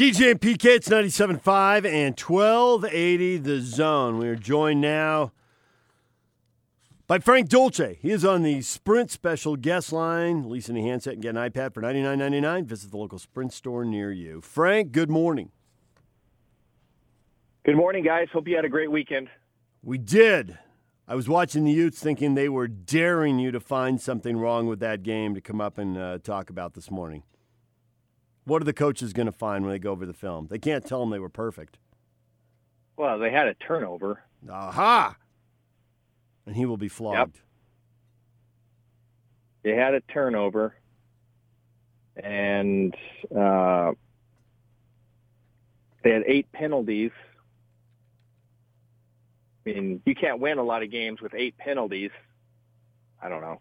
DJ and PK, it's 97.5 and 1280 The Zone. We are joined now by Frank Dolce. He is on the Sprint special guest line. Lease any handset and get an iPad for $99.99. Visit the local Sprint store near you. Frank, good morning. Good morning, guys. Hope you had a great weekend. We did. I was watching the Utes thinking they were daring you to find something wrong with that game to come up and uh, talk about this morning. What are the coaches going to find when they go over the film? They can't tell them they were perfect. Well, they had a turnover. Aha! And he will be flogged. Yep. They had a turnover, and uh, they had eight penalties. I mean, you can't win a lot of games with eight penalties. I don't know.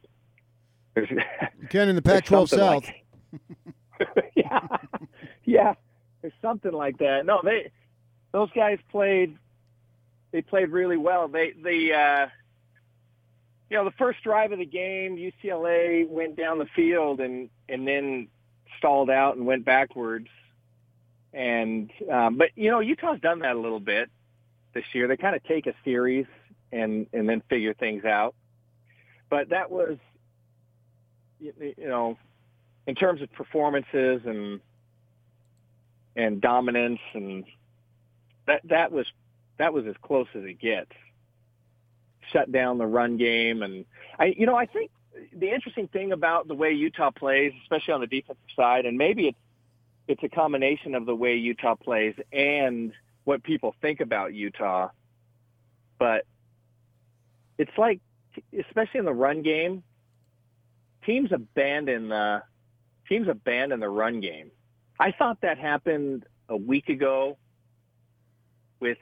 There's, you can in the Pac-12 South. Like, yeah, yeah. There's something like that. No, they those guys played. They played really well. They the uh, you know the first drive of the game, UCLA went down the field and and then stalled out and went backwards. And um, but you know Utah's done that a little bit this year. They kind of take a series and and then figure things out. But that was you, you know in terms of performances and and dominance and that that was that was as close as it gets. Shut down the run game and I you know I think the interesting thing about the way Utah plays, especially on the defensive side, and maybe it's it's a combination of the way Utah plays and what people think about Utah, but it's like especially in the run game, teams abandon the teams abandon the run game. I thought that happened a week ago with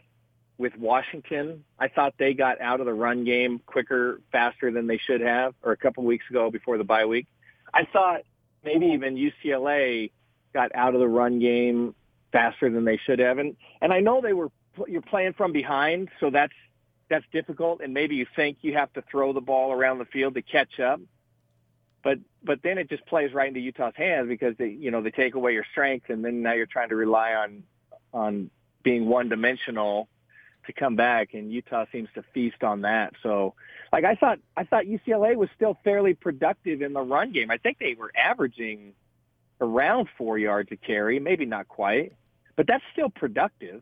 with Washington. I thought they got out of the run game quicker, faster than they should have, or a couple weeks ago before the bye week. I thought maybe even UCLA got out of the run game faster than they should have, and and I know they were you're playing from behind, so that's that's difficult, and maybe you think you have to throw the ball around the field to catch up but but then it just plays right into Utah's hands because they you know they take away your strength and then now you're trying to rely on on being one dimensional to come back and Utah seems to feast on that. So like I thought I thought UCLA was still fairly productive in the run game. I think they were averaging around four yards a carry, maybe not quite, but that's still productive.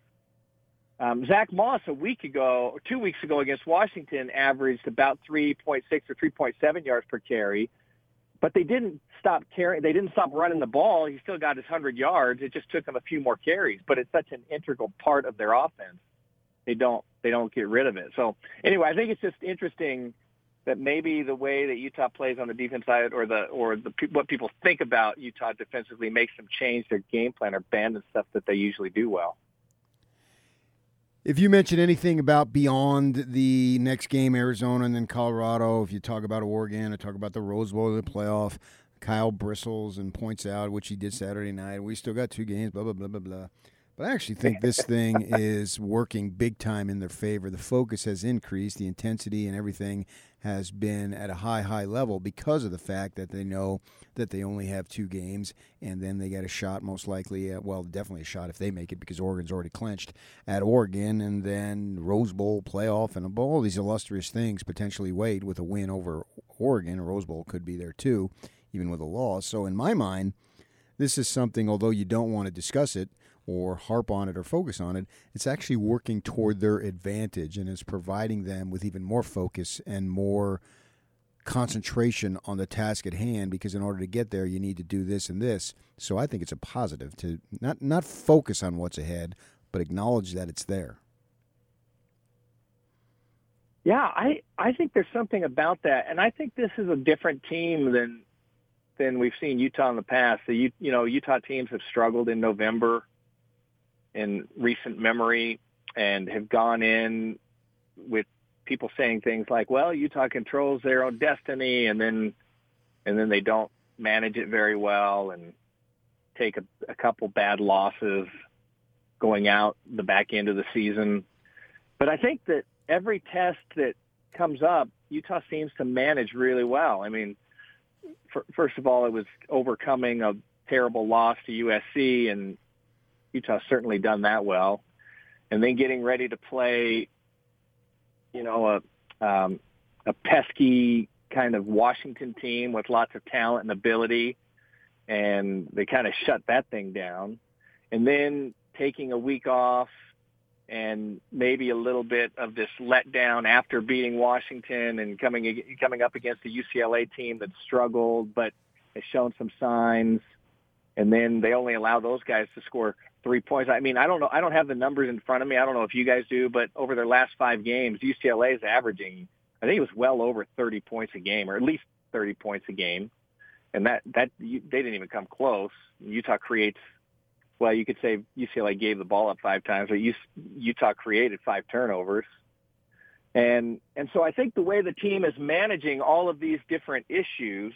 Um, Zach Moss a week ago, or two weeks ago against Washington, averaged about 3.6 or 3.7 yards per carry but they didn't stop carrying. They didn't stop running the ball. He still got his hundred yards. It just took him a few more carries, but it's such an integral part of their offense. They don't they don't get rid of it. So anyway, I think it's just interesting that maybe the way that Utah plays on the defense side, or the or the what people think about Utah defensively, makes them change their game plan or abandon stuff that they usually do well. If you mention anything about beyond the next game, Arizona and then Colorado, if you talk about Oregon or talk about the Rose Bowl, the playoff, Kyle bristles and points out, which he did Saturday night. We still got two games, blah, blah, blah, blah, blah. But I actually think this thing is working big time in their favor. The focus has increased, the intensity and everything has been at a high, high level because of the fact that they know that they only have two games, and then they get a shot, most likely, at, well, definitely a shot if they make it because Oregon's already clinched at Oregon, and then Rose Bowl playoff, and all these illustrious things potentially wait with a win over Oregon. Rose Bowl could be there too, even with a loss. So, in my mind, this is something, although you don't want to discuss it, or harp on it or focus on it, it's actually working toward their advantage and is providing them with even more focus and more concentration on the task at hand because in order to get there you need to do this and this. So I think it's a positive to not not focus on what's ahead, but acknowledge that it's there. Yeah, I I think there's something about that, and I think this is a different team than than we've seen Utah in the past. The you know Utah teams have struggled in November in recent memory and have gone in with people saying things like, "Well, Utah controls their own destiny," and then and then they don't manage it very well and take a, a couple bad losses going out the back end of the season. But I think that every test that comes up, Utah seems to manage really well. I mean, for, first of all, it was overcoming a terrible loss to USC and Utah's certainly done that well. And then getting ready to play, you know, a um, a pesky kind of Washington team with lots of talent and ability, and they kind of shut that thing down. And then taking a week off and maybe a little bit of this letdown after beating Washington and coming coming up against the UCLA team that struggled but has shown some signs. And then they only allow those guys to score three points. I mean, I don't know. I don't have the numbers in front of me. I don't know if you guys do, but over their last five games, UCLA is averaging, I think it was well over 30 points a game, or at least 30 points a game. And that that they didn't even come close. Utah creates well, you could say UCLA gave the ball up five times, but Utah created five turnovers. And and so I think the way the team is managing all of these different issues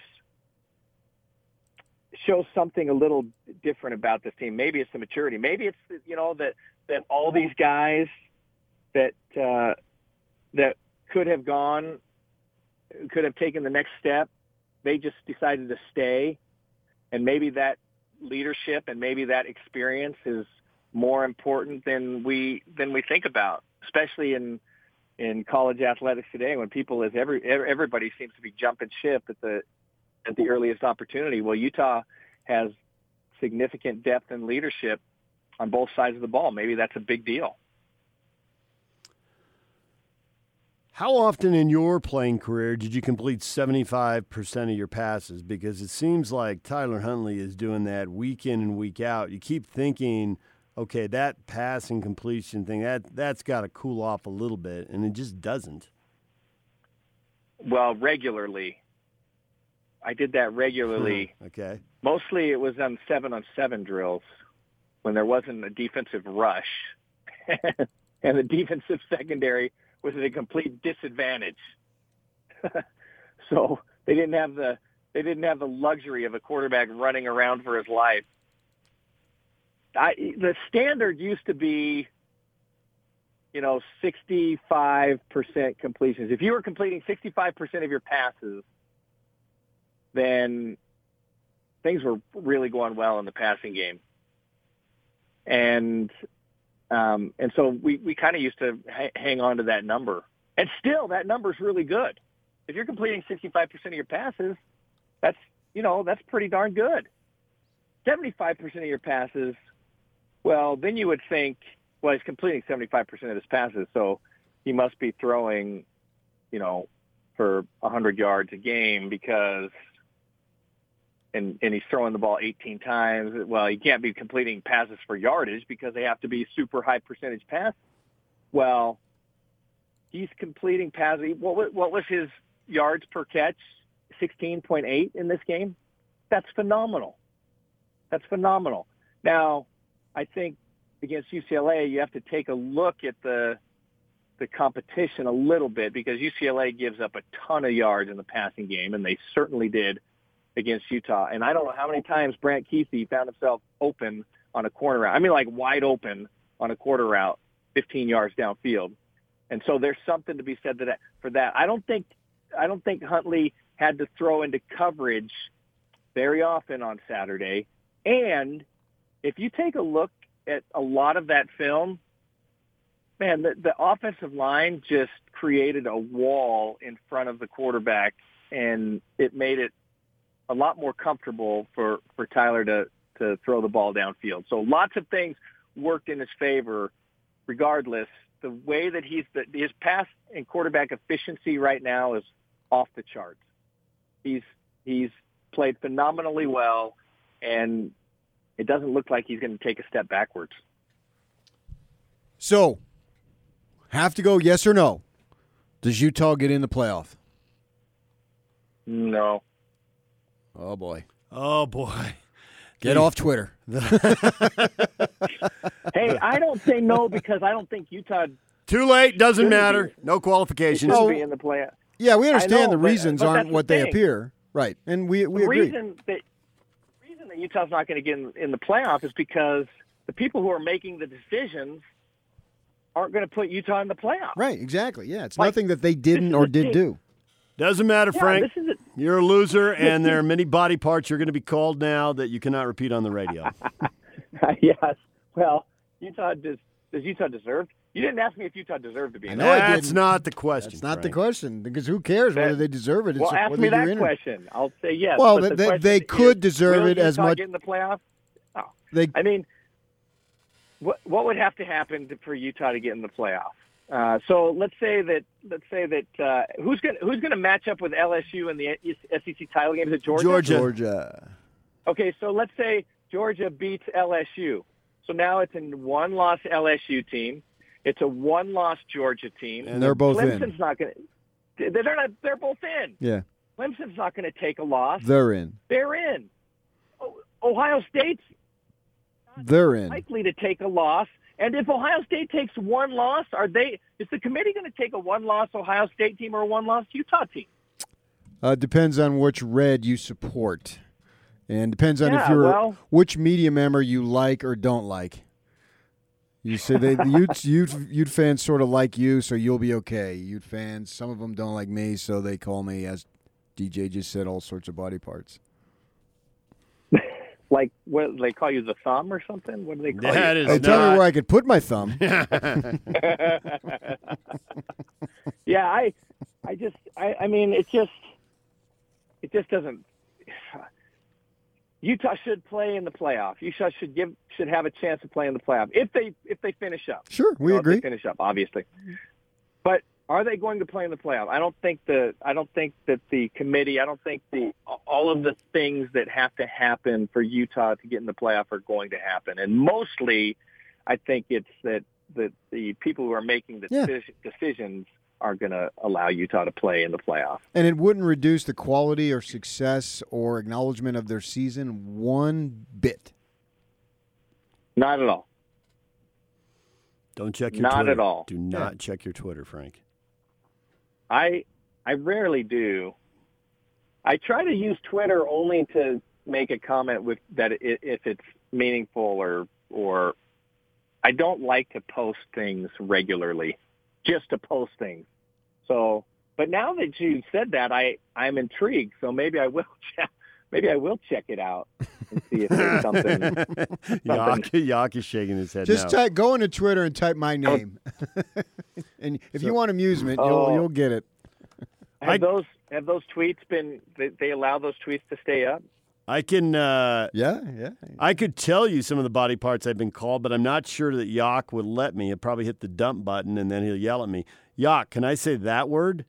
shows something a little different about this team. Maybe it's the maturity. Maybe it's you know that that all these guys that uh, that could have gone, could have taken the next step. They just decided to stay, and maybe that leadership and maybe that experience is more important than we than we think about, especially in in college athletics today when people is every everybody seems to be jumping ship at the at the earliest opportunity. Well, Utah has significant depth and leadership on both sides of the ball. Maybe that's a big deal. How often in your playing career did you complete 75% of your passes? Because it seems like Tyler Huntley is doing that week in and week out. You keep thinking, okay, that passing completion thing, that, that's got to cool off a little bit, and it just doesn't. Well, regularly. I did that regularly. Hmm, okay. Mostly it was on seven on seven drills when there wasn't a defensive rush. and the defensive secondary – was at a complete disadvantage. so they didn't have the they didn't have the luxury of a quarterback running around for his life. I, the standard used to be, you know, 65% completions. If you were completing 65% of your passes, then things were really going well in the passing game. And um, and so we, we kind of used to ha- hang on to that number. And still, that number is really good. If you're completing 65% of your passes, that's, you know, that's pretty darn good. 75% of your passes, well, then you would think, well, he's completing 75% of his passes, so he must be throwing, you know, for 100 yards a game because – and and he's throwing the ball 18 times. Well, he can't be completing passes for yardage because they have to be super high percentage passes. Well, he's completing passes. What what was his yards per catch? 16.8 in this game. That's phenomenal. That's phenomenal. Now, I think against UCLA, you have to take a look at the the competition a little bit because UCLA gives up a ton of yards in the passing game, and they certainly did against Utah. And I don't know how many times Brant Kuithe found himself open on a corner route. I mean, like wide open on a corner route, 15 yards downfield. And so there's something to be said to that for that. I don't think I don't think Huntley had to throw into coverage very often on Saturday. And if you take a look at a lot of that film, man, the, the offensive line just created a wall in front of the quarterback, and it made it a lot more comfortable for, for Tyler to, to throw the ball downfield. So lots of things worked in his favor. Regardless, the way that he's the, his pass and quarterback efficiency right now is off the charts. He's he's played phenomenally well, and it doesn't look like he's going to take a step backwards. So, have to go yes or no? Does Utah get in the playoff? No. Oh boy. Oh boy. Get off Twitter. hey, I don't say no because I don't think Utah. Too late. Doesn't matter. Be. No qualifications. Oh, be in the playoff. Yeah, we understand know, the reasons but, but aren't what the they appear. Right, and we we the agree. Reason that, the reason that Utah's not going to get in, in the playoff is because the people who are making the decisions aren't going to put Utah in the playoff. Right, exactly. Yeah, it's like, nothing that they didn't or did do. Doesn't matter, yeah, Frank. A, you're a loser, and there are many body parts you're going to be called now that you cannot repeat on the radio. yes. Well, Utah does. Does Utah deserve? You didn't ask me if Utah deserved to be. I in know there. I That's didn't. the question. That's not the question because who cares whether they deserve it? It's Well, ask me that in it. question. I'll say yes. Well, but they- the they- question they is, could deserve will it as much- Get in the playoff. They I mean, what what would have to happen to, for Utah to get in the playoff? Uh, so let's say that let's say that uh, who's going who's going to match up with LSU in the SEC title game? Is it Georgia? Georgia. Georgia. Okay, so let's say Georgia beats LSU. So now it's a one-loss LSU team. It's a one-loss Georgia team. And they're both Clemson's in. not going to. They're not. They're both in. Yeah, Clemson's not going to take a loss. they're in. They're in. Ohio State's They're in. likely to take a loss. And if Ohio State takes one loss, are they? Is the committee going to take a one-loss Ohio State team or a one-loss Utah team? Uh, depends on which red you support, and depends on if you're well- which media member you like or don't like. You say they the Ute, Ute, Ute fans sort of like you, so you'll be okay. Ute fans, some of them don't like me, so they call me, as DJ just said, all sorts of body parts. Like what they call you the thumb or something? What do they call That you? is Hey, tell me where I could put my thumb. yeah, I, I just, I, I mean, it just, it just doesn't. Utah should play in the playoff. Utah should give, should have a chance to play in the playoff if they, if they finish up. Sure, we You know, if they agree. finish up, obviously. But are they going to play in the playoff? I don't think the, I don't think that the committee, I don't think the, all of the things that have to happen for Utah to get in the playoff are going to happen. And mostly, I think it's that that the people who are making the Yeah. deci- decisions are going to allow Utah to play in the playoff. And it wouldn't reduce the quality or success or acknowledgement of their season one bit. Not at all. Don't check your Not Twitter. at all. Do not check your Twitter, Frank. I I rarely do. I try to use Twitter only to make a comment with that i if it's meaningful or or I don't like to post things regularly, just to post things. So, but now that you said that, I I'm intrigued. So maybe I will check. Maybe I will check it out and see if there's something. Yak, Yak is shaking his head Just no. type, go into Twitter and type my name, and if you want amusement, you'll Oh. you'll get it. Have I- those have those tweets been? They, they allow those tweets to stay up. I can uh, Yeah, yeah. I could tell you some of the body parts I've been called, but I'm not sure that Yak would let me. He'd probably hit the dump button and then he'll yell at me. Yak, can I say that word?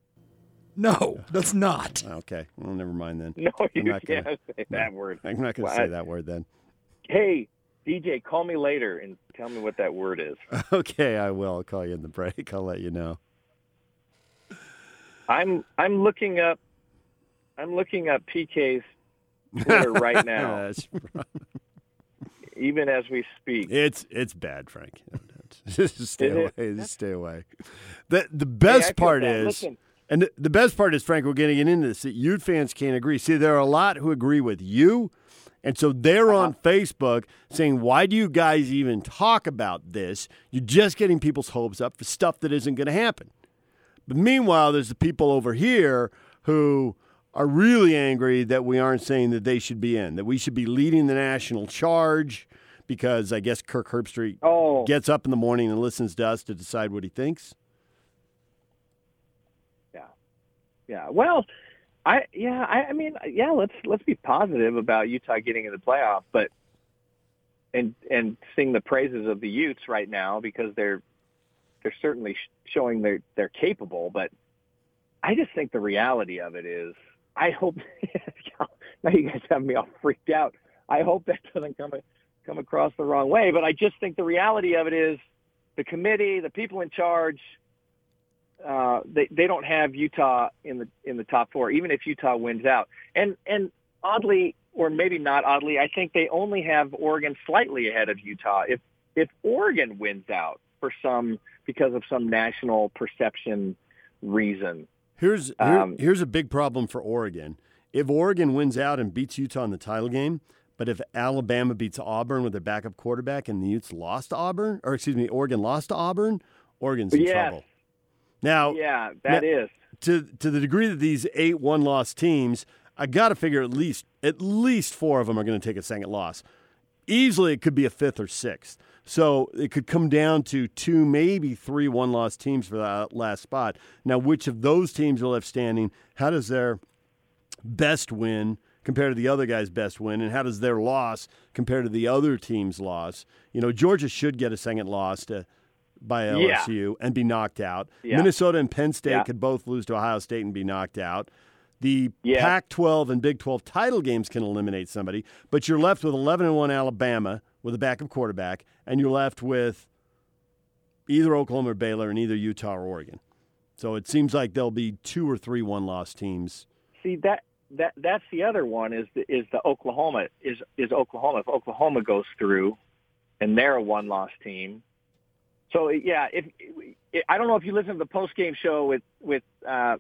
No, that's not. Okay, well, never mind then. No, you not gonna- can't say that word. I'm not going to Well, say I- that word then. Hey, DJ, call me later and tell me what that word is. Okay, I will. I'll call you in the break. I'll let you know. I'm I'm looking up I'm looking up PK's Twitter right now, That's- even as we speak. it's it's bad, Frank. Just stay Is away. it? Just stay away. The the best feel part bad. is Listen, And the- the best part is, Frank, we're getting into this. That Ute fans can't agree. See, there are a lot who agree with you, and so they're on. Facebook saying, "Why do you guys even talk about this? You're just getting people's hopes up for stuff that isn't going to happen." But meanwhile, there's the people over here who are really angry that we aren't saying that they should be in, that we should be leading the national charge, because I guess Kirk Herbstreit oh, gets up in the morning and listens to us to decide what he thinks. yeah, yeah. Well, I yeah, I, I mean, yeah. Let's let's be positive about Utah getting in the playoff, but and and sing the praises of the Utes right now because they're they're certainly showing they're they're capable. But I just think the reality of it is, I hope now you guys have me all freaked out. I hope that doesn't come come across the wrong way. But I just think the reality of it is, the committee, the people in charge, uh, they they don't have Utah in the in the top four, even if Utah wins out. And and oddly, or maybe not oddly, I think they only have Oregon slightly ahead of Utah. If if Oregon wins out for some because of some national perception reason, Here's here- Um, here's a big problem for Oregon. If Oregon wins out and beats Utah in the title game, but if Alabama beats Auburn with their backup quarterback and the Utes lost to Auburn, or excuse me, Oregon lost to Auburn, Oregon's in Yes. trouble. Now, yeah, that is. to to the degree that these eight one loss teams, I got to figure at least at least four of them are going to take a second loss. Easily, it could be a fifth or sixth. So it could come down to two, maybe three one loss teams for that last spot. Now, which of those teams are left standing? How does their best win compare to the other guy's best win? And how does their loss compare to the other team's loss? You know, Georgia should get a second loss to, by LSU and be knocked out. Yeah. Minnesota and Penn State Yeah. could both lose to Ohio State and be knocked out. The Yeah. Pac 12 and Big 12 title games can eliminate somebody, but you're left with 11 and 1 Alabama with a backup quarterback, and you're left with either Oklahoma or Baylor and either Utah or Oregon. So it seems like there'll be two or three one loss teams. See that that that's the other one is the, is the Oklahoma is is Oklahoma if Oklahoma goes through and they're a one loss team. So yeah, if I don't know if you listen to the post game show with with uh,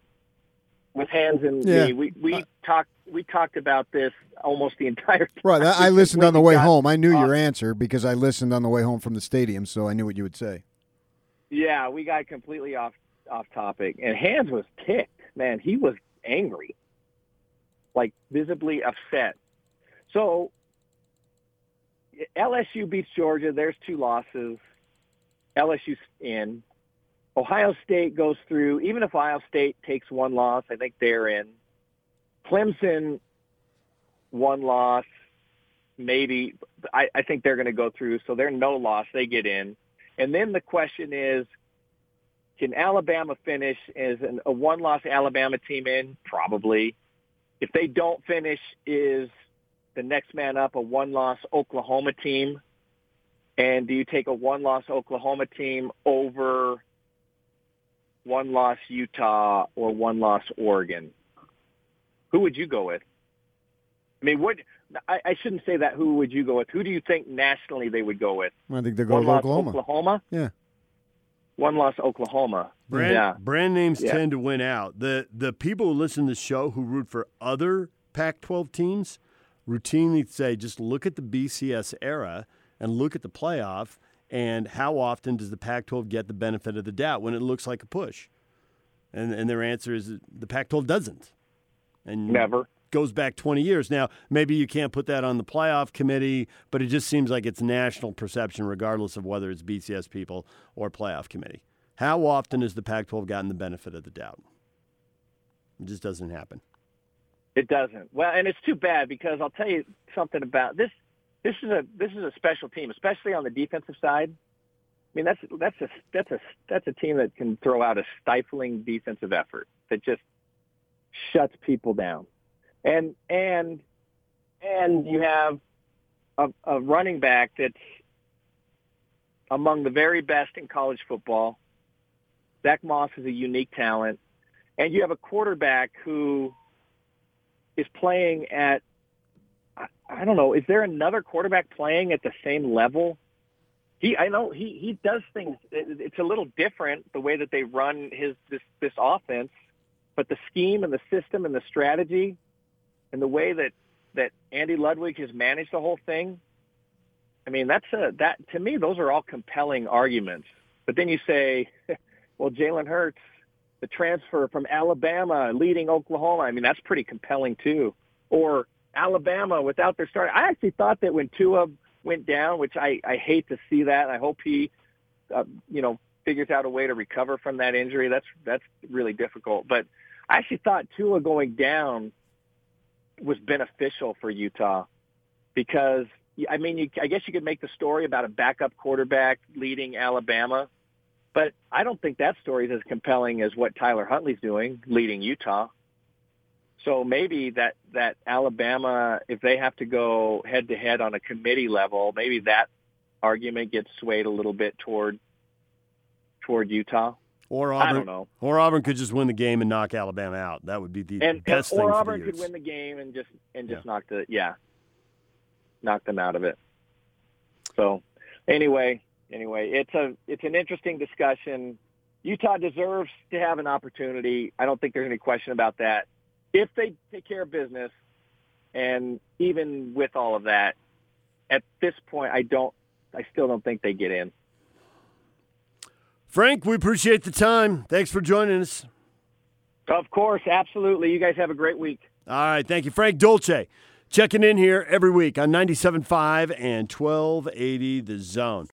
with Hands and Yeah. me, we we talked we talked about this almost the entire time. Right. I, I listened on the way got home. I knew off- your answer because I listened on the way home from the stadium, so I knew what you would say. Yeah, we got completely off off topic, and Hands was ticked. Man, he was angry, like visibly upset. So LSU beats Georgia. There's two losses. LSU's in. Ohio State goes through. Even if Ohio State takes one loss, I think they're in. Clemson, one loss, maybe. I, I think they're going to go through. So they're no loss. They get in. And then the question is, can Alabama finish as an, a one-loss Alabama team in? Probably. If they don't finish, is the next man up a one-loss Oklahoma team? And do you take a one-loss Oklahoma team over one-loss Utah or one-loss Oregon? Who would you go with? I mean, what? I, I shouldn't say that. Who would you go with? Who do you think nationally they would go with? I think they're going One to loss Oklahoma. Oklahoma. Yeah. One loss Oklahoma. Brand, Yeah. brand names Yeah. tend to win out. The the people who listen to the show who root for other Pac-12 teams routinely say, just look at the BCS era and look at the playoff, and how often does the Pac-12 get the benefit of the doubt when it looks like a push? And and their answer is the Pac-12 doesn't. And Never. goes back 20 years. Now, maybe you can't put that on the playoff committee, but it just seems like it's national perception, regardless of whether it's BCS people or playoff committee. How often has the Pac 12 gotten the benefit of the doubt? It just doesn't happen. It doesn't. Well, and it's too bad because I'll tell you something about this. This is a this is a special team, especially on the defensive side. I mean, that's that's a that's a that's a team that can throw out a stifling defensive effort that just shuts people down, and and and you have a, a running back that's among the very best in college football. Zach Moss is a unique talent, and you have a quarterback who is playing at I, don't know, is there another quarterback playing at the same level? He I know he he does things it's a little different the way that they run his this this offense, but the scheme and the system and the strategy and the way that that Andy Ludwig has managed the whole thing, I mean, that's a that to me those are all compelling arguments. But then you say, well, Jalen Hurts the transfer from Alabama leading Oklahoma. I mean, that's pretty compelling too. Or Alabama without their starter. I actually thought that when Tua went down, which I, I hate to see that. I hope he, uh, you know, figures out a way to recover from that injury. That's that's really difficult. But I actually thought Tua going down was beneficial for Utah because I mean, you, I guess you could make the story about a backup quarterback leading Alabama, but I don't think that story is as compelling as what Tyler Huntley's doing, leading Utah. So maybe that that Alabama, if they have to go head to head on a committee level, maybe that argument gets swayed a little bit toward toward Utah. Or Auburn, I don't know. Or Auburn could just win the game and knock Alabama out. That would be the And, and best thing or Auburn could win the game and just and just Yeah. knock the yeah, knock them out of it. So anyway, anyway, it's a it's an interesting discussion. Utah deserves to have an opportunity. I don't think there's any question about that. If they take care of business, and even with all of that, at this point, I don't, I still don't think they get in. Frank, we appreciate the time. Thanks for joining us. Of course, absolutely. You guys have a great week. All right, thank you. Frank Dolce checking in here every week on 97.5 and 1280 The Zone.